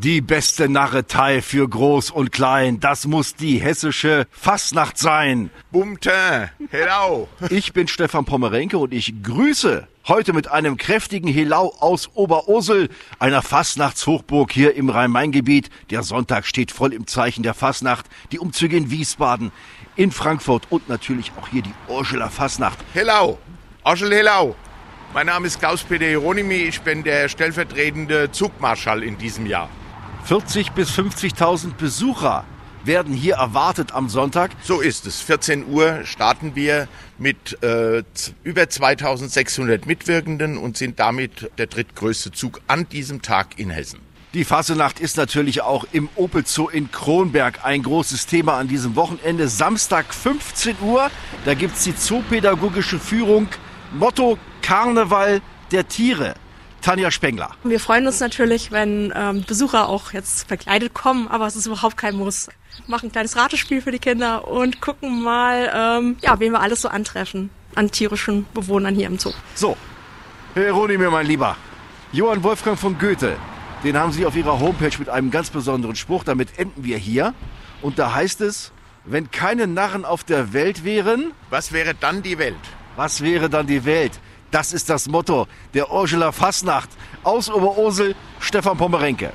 Die beste Narretei für Groß und Klein, das muss die hessische Fastnacht sein. Bumte, hello. Ich bin Stefan Pommerenke und ich grüße heute mit einem kräftigen Helau aus Oberursel, einer Fastnachtshochburg hier im Rhein-Main-Gebiet. Der Sonntag steht voll im Zeichen der Fastnacht. Die Umzüge in Wiesbaden, in Frankfurt und natürlich auch hier die Ursuler Fastnacht. Hello. Oschel, hello. Mein Name ist Klaus-Peter Hieronymi. Ich bin der stellvertretende Zugmarschall in diesem Jahr. 40 bis 50.000 Besucher werden hier erwartet am Sonntag. So ist es. 14 Uhr starten wir mit äh, über 2600 Mitwirkenden und sind damit der drittgrößte Zug an diesem Tag in Hessen. Die Fassenacht ist natürlich auch im Opel Zoo in Kronberg ein großes Thema an diesem Wochenende. Samstag 15 Uhr, da gibt's die zoopädagogische Führung. Motto Karneval der Tiere. Tanja Spengler. Wir freuen uns natürlich, wenn ähm, Besucher auch jetzt verkleidet kommen, aber es ist überhaupt kein Muss. Wir machen ein kleines Ratespiel für die Kinder und gucken mal, ähm, ja, wen wir alles so antreffen an tierischen Bewohnern hier im Zoo. So, Herr Ronimir, mein Lieber, Johann Wolfgang von Goethe, den haben Sie auf Ihrer Homepage mit einem ganz besonderen Spruch. Damit enden wir hier. Und da heißt es, wenn keine Narren auf der Welt wären, Was wäre dann die Welt? was wäre dann die Welt? Das ist das Motto der Ursula Fasnacht aus Oberursel, Stefan Pommerenke.